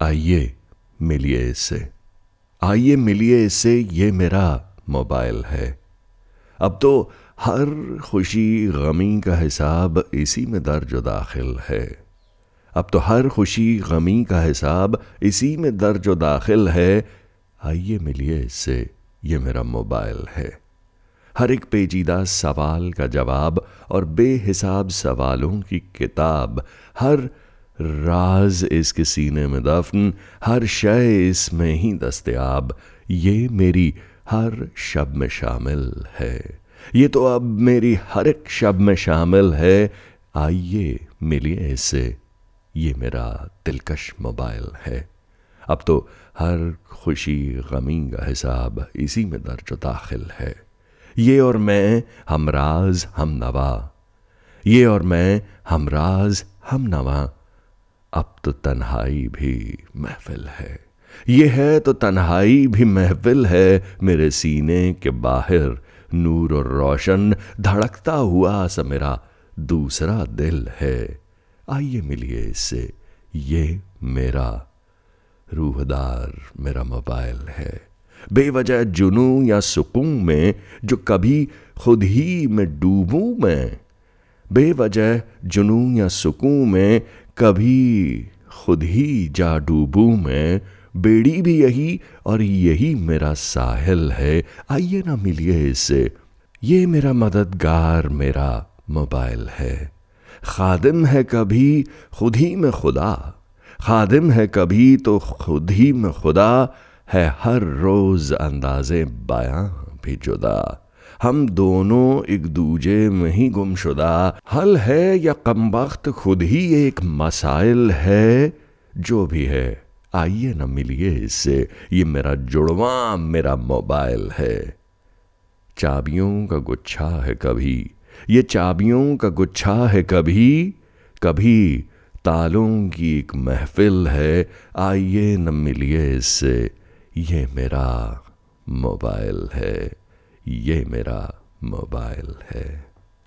आइए मिलिए इससे। आइए मिलिए इससे, ये मेरा मोबाइल है। अब तो हर खुशी गमी का हिसाब इसी में दर्ज दाखिल है। अब तो हर खुशी गमी का हिसाब इसी में दर्ज दाखिल है। आइए मिलिए इससे, ये मेरा मोबाइल है। हर एक पेचीदा सवाल का जवाब और बेहिसाब सवालों की किताब हर राज इसके सीने में दफन, हर शय इसमें ही दस्तयाब। ये मेरी हर शब में शामिल है। ये तो अब मेरी हर एक शब में शामिल है। आइए मिलिए इससे ये मेरा दिलकश मोबाइल है। अब तो हर खुशी गमी का हिसाब इसी में दर्ज दाखिल है। ये और मैं हमराज हम नवा। ये और मैं हमराज हम नवा। अब तो तन्हाई भी महफिल है। ये है तो तन्हाई भी महफिल है। मेरे सीने के बाहर नूर और रोशन धड़कता हुआ सा मेरा दूसरा दिल है। आइए मिलिए इससे। ये मेरा रूहदार, मेरा मोबाइल है। बेवजह जुनू या सुकून में जो कभी खुद ही में डूबूं मैं, बेवजह जुनू या सुकून में कभी खुद ही जा डूबू मैं बेड़ी भी यही और यही मेरा साहिल है। आइए ना मिलिए इससे ये मेरा मददगार मेरा मोबाइल है। खादिम है कभी खुद ही में खुदा। खादिम है कभी तो खुद ही में खुदा है। हर रोज अंदाजे बयां भी जुदा। हम दोनों एक दूजे में ही गुमशुदा। हल है या कम वक्त खुद ही एक मसाइल है? जो भी है। आइए न मिलिए इससे। ये मेरा जुड़वा, मेरा मोबाइल है। चाबियों का गुच्छा है कभी। ये चाबियों का गुच्छा है कभी। कभी तालों की एक महफिल है। आइए न मिलिए इससे। ये मेरा मोबाइल है। ये मेरा मोबाइल है।